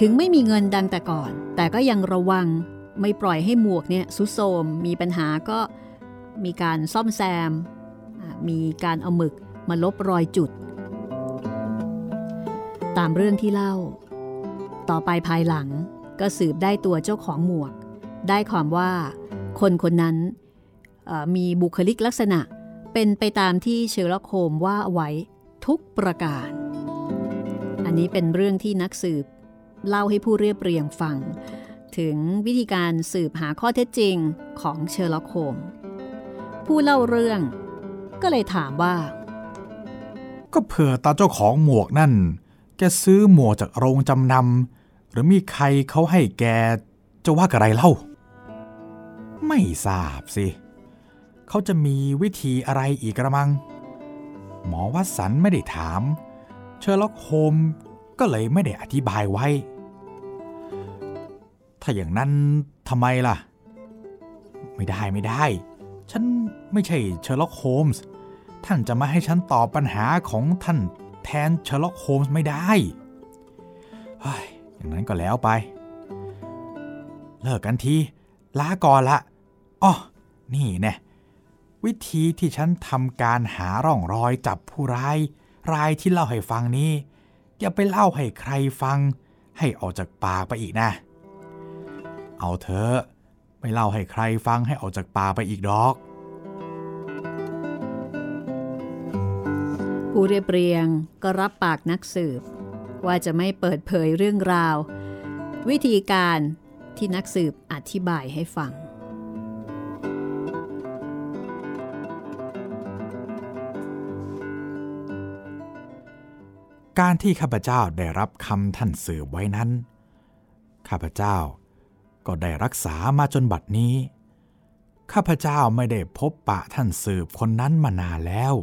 ถึงไม่มีเงินดังแต่ก่อน แต่ก็ยังระวังไม่ปล่อยให้หมวกเนี่ยทรุดโทรมมีปัญหาก็มีการซ่อมแซม มีการเอาหมึกมาลบรอยจุด ตามเรื่องที่เล่า ต่อไปภายหลังก็สืบได้ตัวเจ้าของหมวก ได้ความว่าคนคนนั้นมีบุคลิกลักษณะเป็นไปตามที่เชอร์ล็อกโฮมว่าไว้ทุกประการ อันนี้เป็นเรื่องที่นักสืบเล่าให้ผู้เรียบเรียงฟัง ถึงวิธีการสืบหาข้อเท็จจริงของเชอร์ล็อกโฮมผู้เล่าเรื่อง ก็เลยถามว่า ก็เผื่อตาเจ้าของหมวกนั่น แกซื้อหมวกจากโรงจำนำหรือมีใครเขาให้แกจะว่ากระไรเล่า ไม่ทราบสิ เขาจะมีวิธีอะไรอีกกระมัง หมอวัตสันไม่ได้ถาม เชอร์ล็อกโฮมก็เลยไม่ได้อธิบายไว้ ถ้าอย่างนั้นทำไมล่ะ ไม่ได้ไม่ได้ ฉันไม่ใช่เชอร์ล็อกโฮมส์ท่านจะมาให้ฉันตอบปัญหาของท่านแทนเชอร์ล็อกโฮมส์ไม่ได้เฮ้ยอย่างนั้นก็แล้วไป เลิกกันทีลาก่อนละอ๋อนี่แน่วิธีที่ฉันทำการหาร่องรอยจับผู้ร้าย รายที่เล่าให้ฟังนี้อย่าไปเล่าให้ใครฟัง ให้ออกจากปากไปอีกนะ เอาเถอะไม่เล่าให้ใครฟังให้ออกจากปากไปอีกดอก ผู้เรียบเรียงก็รับปากนักสืบ ว่าจะไม่เปิดเผยเรื่องราว วิธีการที่นักสืบอธิบายให้ฟัง การที่ข้าพเจ้าได้รับคำท่านสืบไว้นั้น ข้าพเจ้าก็ได้รักษามาจนบัดนี้ ข้าพเจ้าไม่ได้พบปะท่านสืบคนนั้นมานานแล้ว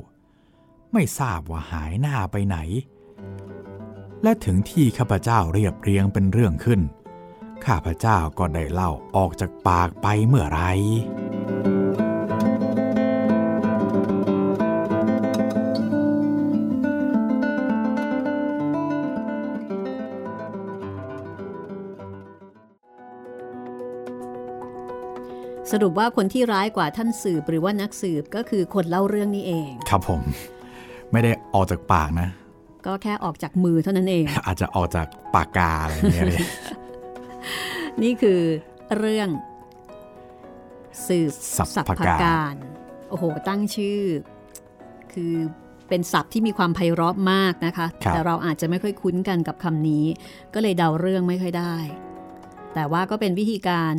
ไม่ทราบว่าหายหน้าไปไหน และถึงที่ข้าพเจ้าเรียบเรียงเป็นเรื่องขึ้น ข้าพเจ้าก็ได้เล่าออกจากปากไปเมื่อไร สรุปว่าคนที่ร้ายกว่าท่านสืบหรือว่านักสืบก็คือคนเล่าเรื่องนี้เอง ครับผม ไม่ได้ออกจากปากนะ ก็แค่ออกจากมือเท่านั้นเอง อาจจะออกจากปากกาอะไรอย่างเงี้ยเลยนี่คือเรื่อง สืบสัพพการพการโอ้โห ตั้งชื่อ คือเป็นศัพท์ที่มีความไพเราะมากนะคะครับแต่เราอาจจะไม่ค่อยคุ้นกันกับคำนี้ ก็เลยเดาเรื่องไม่ค่อยได้ แต่ว่าก็เป็นวิธีการ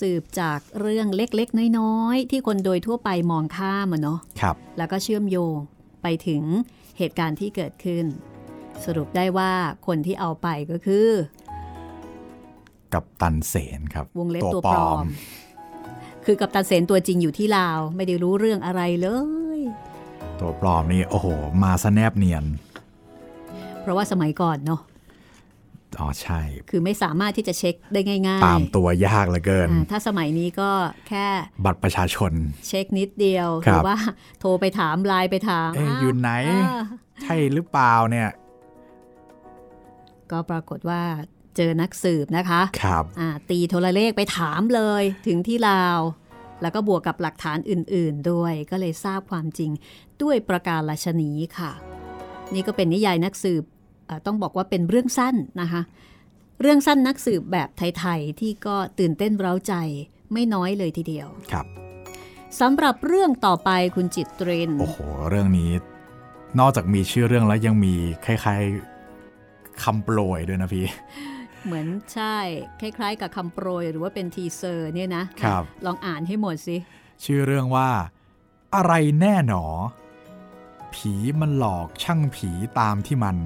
สืบจากเรื่องเล็กๆ น้อยๆ ที่คนโดยทั่วไปมองข้ามอะเนาะครับ แล้วก็เชื่อมโยงไปถึงเหตุการณ์ที่เกิดขึ้น สรุปได้ว่าคนที่เอาไปก็คือ กับตันเสนครับ วงเล็บตัวปลอม คือกับตันเสนตัวจริงอยู่ที่ลาว ไม่ได้รู้เรื่องอะไรเลย ตัวปลอมนี่โอ้โห มาซะแนบเนียน เพราะว่าสมัยก่อนเนาะ อ๋อใช่ คือไม่สามารถที่จะเช็คได้ง่าย ๆ ตามตัวยากเหลือเกินอ่าถ้าสมัยนี้ก็แค่บัตรประชาชน เช็คนิดเดียวคหรับรือว่าโทรไปถามไลน์ไปถามเอ๊ะาวอยู่ไหนอ่าใช่หรือเปล่าเนี่ย ก็ปรากฏว่าเจอนักสืบนะคะ ครับอ่าตีโทรเลขไปถามเลยถึงที่ลาว แล้วก็บวกกับหลักฐานอื่น ๆ ด้วย ก็เลยทราบความจริงด้วยประการลชนีค่ะ นี่ก็เป็นนิยายนักสืบเอ่อ ต้องบอกว่าเป็นเรื่องสั้นนะคะเรื่องสั้นนักสืบแบบไทยๆที่ก็ตื่นเต้นเร้าใจไม่น้อยเลยทีเดียวครับสำหรับเรื่องต่อไปคุณจิตเตรนโอ้โห เรื่องนี้ นอกจากมีชื่อเรื่องแล้วยังมีคล้ายๆคำโปรยด้วยนะพี่ เหมือนใช่ คล้ายๆ กับคำโปรยหรือว่าเป็นทีเซอร์เนี่ยนะครับลองอ่านให้หมดสิ ชื่อเรื่องว่า อะไรแน่หนอ ผีมันหลอกช่างผีตามที่มัน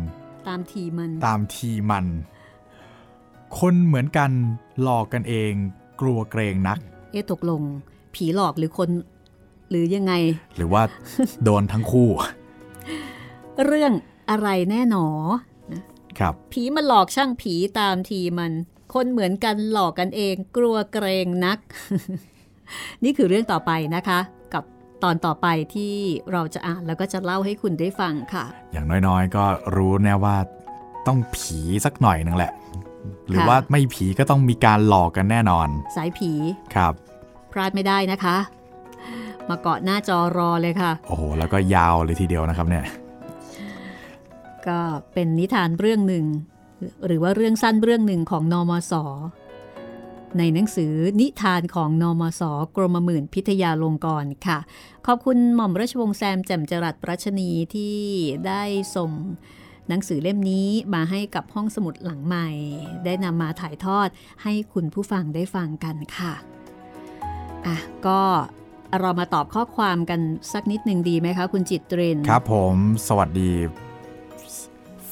ตามทีมัน ตามทีมัน คนเหมือนกันหลอกกันเอง กลัวเกรงนัก เอ๊ะตกลง ผีหลอกหรือคน หรือยังไง หรือว่าโดนทั้งคู่ เรื่องอะไรแน่หนอครับ ผีมันหลอกช่างผีตามทีมัน คนเหมือนกันหลอกกันเอง กลัวเกรงนัก นี่คือเรื่องต่อไปนะคะ กับ ตอนต่อไปที่เราจะอ่านแล้วก็จะเล่าให้คุณได้ฟังค่ะ อย่างน้อยๆ ก็รู้แน่ว่าต้องผีสักหน่อยนึงแหละ หรือค่ะว่าไม่ผีก็ต้องมีการหลอกกันแน่นอน สายผีครับ พลาดไม่ได้นะคะ มาเกาะหน้าจอรอเลยค่ะ โอ้โห แล้วก็ยาวเลยทีเดียวนะครับเนี่ย ก็เป็นนิทานเรื่องหนึ่ง หรือว่าเรื่องสั้นเรื่องหนึ่งของนอมศ ในหนังสือนิทานของนอมศกรมหมื่นพิทยาลงกรค่ะ ขอบคุณหม่อมราชวงศ์แซมแจ่มจรัสรัชนีที่ได้ส่งหนังสือเล่มนี้มาให้กับห้องสมุดหลังใหม่ ได้นำมาถ่ายทอดให้คุณผู้ฟังได้ฟังกันค่ะ อะ ก็เรามาตอบข้อความกันสักนิดหนึ่งดีไหมคะ คุณจิตเรนครับผม สวัสดี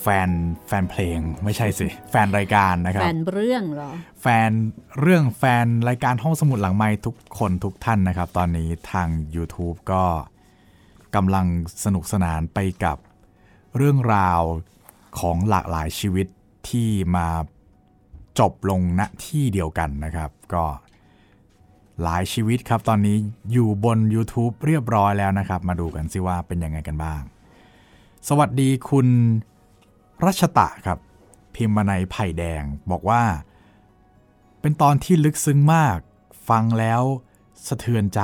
แฟนแฟนเพลงไม่ใช่สิ แฟนรายการนะคแฟรับนเรื่องเหรอ แฟนเรื่องแฟนรายการห้องสมุดหลังไม้ทุกคนทุกท่านนะครับ ตอนนี้ทาง YouTube ก็กำลังสนุกสนานไปกับเรื่องราวของหลากหลายชีวิตที่มาจบลงณที่เดียวกันนะครับ ก็หลายชีวิตครับ ตอนนี้อยู่บน YouTube เรียบร้อยแล้วนะครับ มาดูกันสิว่าเป็นยังไงกันบ้าง สวัสดีคุณ รัชตะครับ พิมพ์มาในไผ่แดงบอกว่า เป็นตอนที่ลึกซึ้งมาก ฟังแล้ว สะเทือนใจ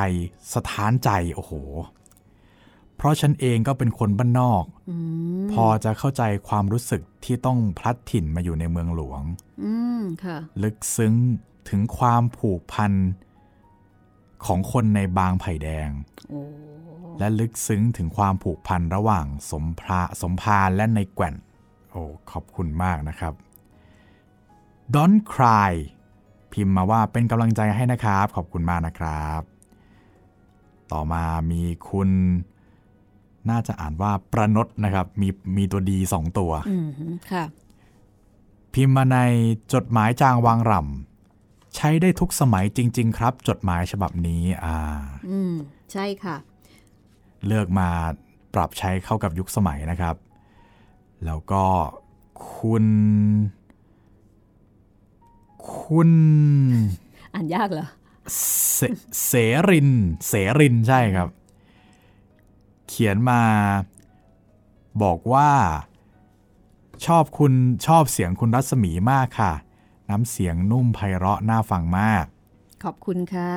สะท้านใจ โอ้โห เพราะฉันเองก็เป็นคนบ้านนอกอืมพอจะเข้าใจความรู้สึกที่ต้องพลัดถิ่นมาอยู่ในเมืองหลวงอืมค่ะลึกซึ้งถึงความผูกพันของคนในบางไผ่แดงโอ้และลึกซึ้งถึงความผูกพันระหว่างสมพระสมพานและในแก่น โอ้ขอบคุณมากนะครับ Don't cry พิมพ์มาว่าเป็นกำลังใจให้นะครับ ขอบคุณมากนะครับ ต่อมามีคุณ น่าจะอ่านว่าประนดนะครับ มีมีตัวดีสองตัวอืมค่ะ พิมพ์มาในจดหมายจางวางรำใช้ได้ทุกสมัยจริง ๆ ครับ จดหมายฉบับนี้อ่า อืม ใช่ค่ะ เลือกมาปรับใช้เข้ากับยุคสมัยนะครับ แล้วก็คุณ คุณ อ่านยากเหรอเสเสริน เสรินใช่ครับ เขียนมาบอกว่า ชอบคุณชอบเสียงคุณรัศมีมากค่ะ น้ำเสียงนุ่มไพเราะน่าฟังมาก ขอบคุณค่ะ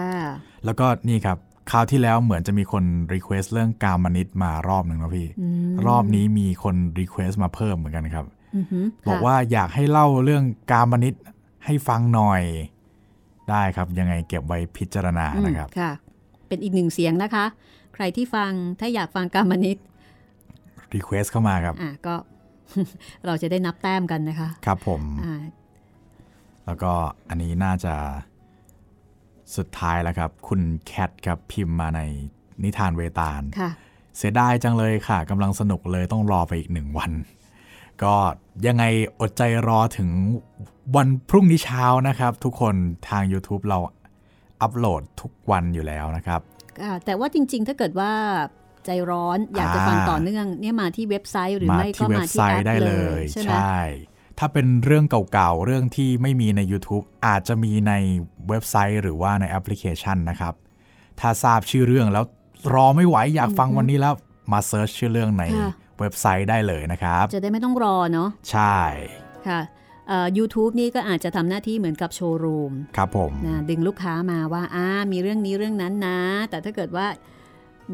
แล้วก็นี่ครับ คราวที่แล้วเหมือนจะมีคน request เรื่องกามนิตมารอบหนึ่งแล้วพี่ รอบนี้มีคน request มาเพิ่มเหมือนกันครับอือหือบอกค่ะว่าอยากให้เล่าเรื่องกามนิตให้ฟังหน่อยได้ครับ ยังไงเก็บไว้พิจารณาอืมนะครับค่ะ เป็นอีกหนึ่งเสียงนะคะ ใครที่ฟังถ้าอยากฟังกามนิต request เข้ามาครับอะก็เราจะได้นับแต้มกันนะคะ ครับผมอ่าแล้วก็อันนี้น่าจะ สุดท้ายแล้วครับ คุณแคทครับพิมพ์มาในนิทานเวตาลค่ะเสียดายจังเลยค่ะกำลังสนุกเลยต้องรอไปอีกหนึ่งวัน ก็ยังไงอดใจรอถึงวันพรุ่งนี้เช้านะครับ ทุกคนทาง YouTube เราอัปโหลดทุกวันอยู่แล้วนะครับอ่าแต่ว่าจริงๆถ้าเกิดว่าใจร้อนอยากจะฟังต่อเนื่องเนี่ยมาที่เว็บไซต์หรือไม่ก็มาที่แอปได้เลย มาที่เว็บไซต์ได้เลเลยยใช่ไหมใช่ ถ้าเป็นเรื่องเก่าๆ เรื่องที่ไม่มีใน YouTube อาจจะมีในเว็บไซต์หรือว่าในแอปพลิเคชันนะครับ ถ้าทราบชื่อเรื่องแล้วรอไม่ไหวอยากฟังวันนี้แล้ว มา search ชื่อเรื่องในค่ะเว็บไซต์ได้เลยนะครับ จะได้ไม่ต้องรอเนาะใช่ค่ะเอ่อ YouTube นี่ก็อาจจะทำหน้าที่เหมือนกับโชว์รูมครับผมนะดึงลูกค้ามาว่าอ่ามีเรื่องนี้เรื่องนั้นนะ แต่ถ้าเกิดว่า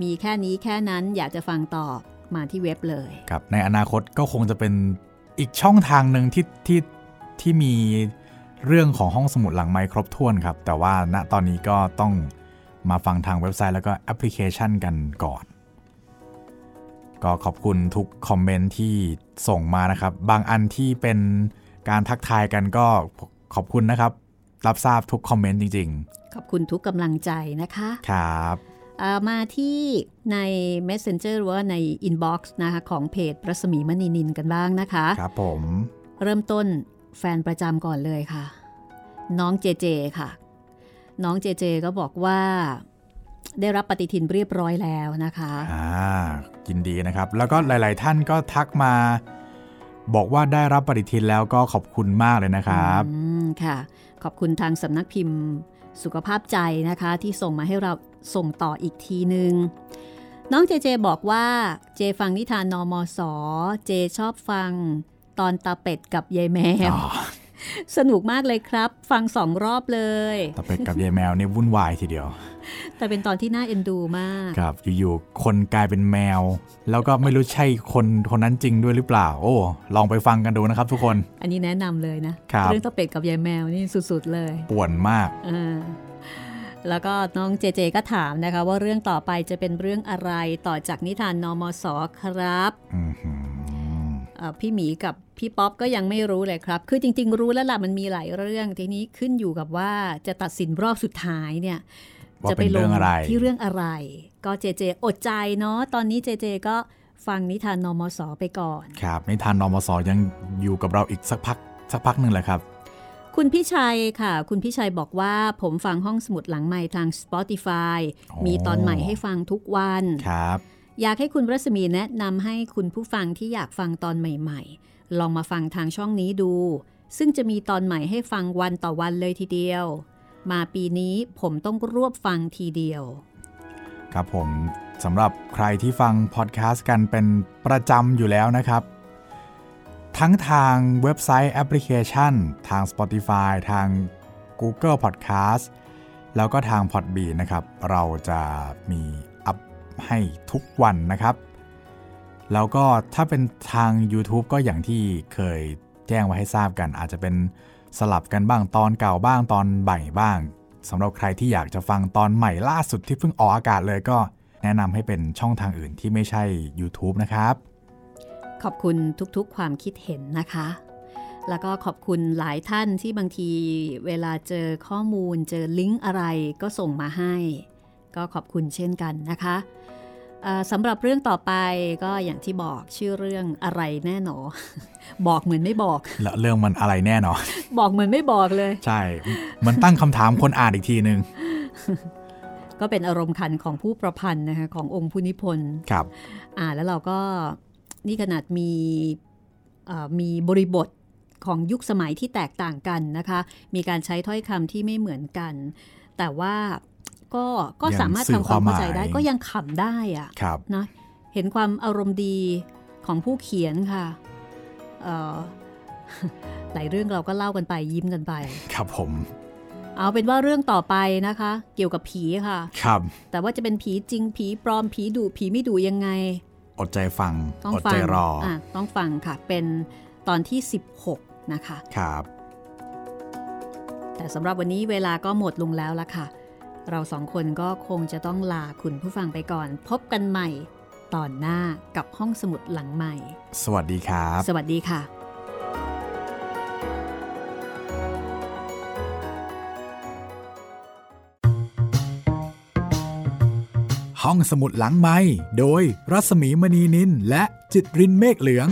มีแค่นี้แค่นั้นอยากจะฟังต่อมาที่เว็บเลย ครับ ในอนาคตก็คงจะเป็น อีกช่องทางหนึ่งที่ที่ที่มีเรื่องของห้องสมุดหลังไมค์ครบถ้วนครับ แต่ว่าณตอนนี้ก็ต้องมาฟังทางเว็บไซต์แล้วก็แอปพลิเคชันกันก่อน ก็ขอบคุณทุกคอมเมนต์ที่ส่งมานะครับ บางอันที่เป็นการทักทายกันก็ขอบคุณนะครับ รับทราบทุกคอมเมนต์จริงขอบคุณทุกกำลังใจนะคะๆครับเอ่อ มาที่ใน Messenger หรือว่าใน Inbox นะคะของเพจรัศมีมณีนินกันบ้างนะคะ ครับผม เริ่มต้นแฟนประจำก่อนเลยค่ะ น้องเจเจค่ะ น้องเจเจก็บอกว่าได้รับปฏิทินเรียบร้อยแล้วนะคะอ่ายินดีนะครับ แล้วก็หลาย ๆ ท่านก็ทักมา บอกว่าได้รับปฏิทินแล้วก็ขอบคุณมากเลยนะครับ อืมค่ะ ขอบคุณทางสำนักพิมพ์ สุขภาพใจนะคะที่ส่งมาให้เราส่งต่ออีกทีหนึ่งน้องเจเจบอกว่าเจฟังนิทานนอมสเจชอบฟังตอนตาเป็ดกับยายแมว สนุกมากเลยครับ ฟังสองรอบเลยตะเป็ดกับยายแมวเนี่ยวุ่นวายทีเดียว แต่เป็นตอนที่น่าเอ็นดูมาก ครับ อยู่ๆ คนกลายเป็นแมว แล้วก็ไม่รู้ใช่คนคนนั้นจริงด้วยหรือเปล่า โอ้ ลองไปฟังกันดูนะครับทุกคน อันนี้แนะนำเลยนะครับเรื่องตาเป็ดกับยายแมวนี่สุดๆเลย ป่วนมากอ่าแล้วก็น้องเจเจก็ถามนะคะ ว่าเรื่องต่อไปจะเป็นเรื่องอะไรต่อจากนิทานนมสครับอือหือเอ่อ พี่หมีกับพี่ป๊อปก็ยังไม่รู้เลยครับ คือจริง ๆ รู้แล้วล่ะมันมีหลายเรื่อง ทีนี้ขึ้นอยู่กับว่าจะตัดสินรอบสุดท้ายเนี่ยว่าจะเป็นลเรื่องอะไรที่เรื่องอะไร ก็เจเจอดใจเนาะตอนนี้เจเจก็ฟังนิทานนมสไปก่อน ครับ นิทานนมสยังอยู่กับเราอีกสักพักสักพักหนึ่งแหละครับ คุณพี่ชัยค่ะ คุณพี่ชัยบอกว่าผมฟังห้องสมุดหลังใหม่ทาง Spotify อ๋อมีตอนใหม่ให้ฟังทุกวันครับ อยากให้คุณรัศมีแนะนำให้คุณผู้ฟังที่อยากฟังตอนใหม่ ๆ ลองมาฟังทางช่องนี้ดู ซึ่งจะมีตอนใหม่ให้ฟังวันต่อวันเลยทีเดียว มาปีนี้ผมต้องรวบฟังทีเดียว ครับผมสำหรับใครที่ฟังพอดแคสต์กันเป็นประจำอยู่แล้วนะครับ ทั้งทางเว็บไซต์แอปพลิเคชัน ทาง Spotify ทาง Google Podcast แล้วก็ทาง Podbean นะครับ เราจะมี ให้ทุกวันนะครับ แล้วก็ถ้าเป็นทาง YouTube ก็อย่างที่เคยแจ้งไว้ให้ทราบกัน อาจจะเป็นสลับกันบ้างตอนเก่าบ้างตอนใหม่บ้างสำหรับใครที่อยากจะฟังตอนใหม่ล่าสุดที่เพิ่งออกอากาศเลยก็แนะนำให้เป็นช่องทางอื่นที่ไม่ใช่ YouTube นะครับ ขอบคุณทุกๆ ความคิดเห็นนะคะ แล้วก็ขอบคุณหลายท่านที่บางทีเวลาเจอข้อมูลเจอลิงก์อะไรก็ส่งมาให้ ก็ขอบคุณเช่นกันนะคะเอ่อสำหรับเรื่องต่อไปก็อย่างที่บอกชื่อเรื่องอะไรแน่หนอ บอกเหมือนไม่บอก แล้วเรื่องมันอะไรแน่นอนบอกเหมือนไม่บอกเลย ใช่ มันตั้งคำถามคนอ่านอีกทีนึงก็เป็นอารมณ์ขันของผู้ประพันธ์นะคะขององค์ผู้นิพนธ์ครับ อ่านแล้วเราก็นี่ขนาดมีเอ่อมีบริบทของยุคสมัยที่แตกต่างกันนะคะ มีการใช้ถ้อยคำที่ไม่เหมือนกัน แต่ว่า ก็ก็ยังสามารถสื่อทำความเข้าใจความหมายได้ก็ยังขำได้อะครับนะเห็นความอารมณ์ดีของผู้เขียนค่ะเอ่อหลายเรื่องเราก็เล่ากันไปยิ้มกันไป ครับผม เอาเป็นว่าเรื่องต่อไปนะคะ เกี่ยวกับผีค่ะ ครับ แต่ว่าจะเป็นผีจริงผีปลอมผีดุผีไม่ดุยังไง อดใจฟังต้องอดฟัใจงรอออะต้องฟังค่ะ เป็นตอนที่ 16 นะคะ ครับ แต่สำหรับวันนี้เวลาก็หมดลงแล้วละค่ะ เราสองคนก็คงจะต้องลาคุณผู้ฟังไปก่อน พบกันใหม่ตอนหน้ากับห้องสมุดหลังใหม่ สวัสดีครับ สวัสดีค่ะ ห้องสมุดหลังไม้โดยรัศมีมณีนินและจิตรินเมฆเหลือง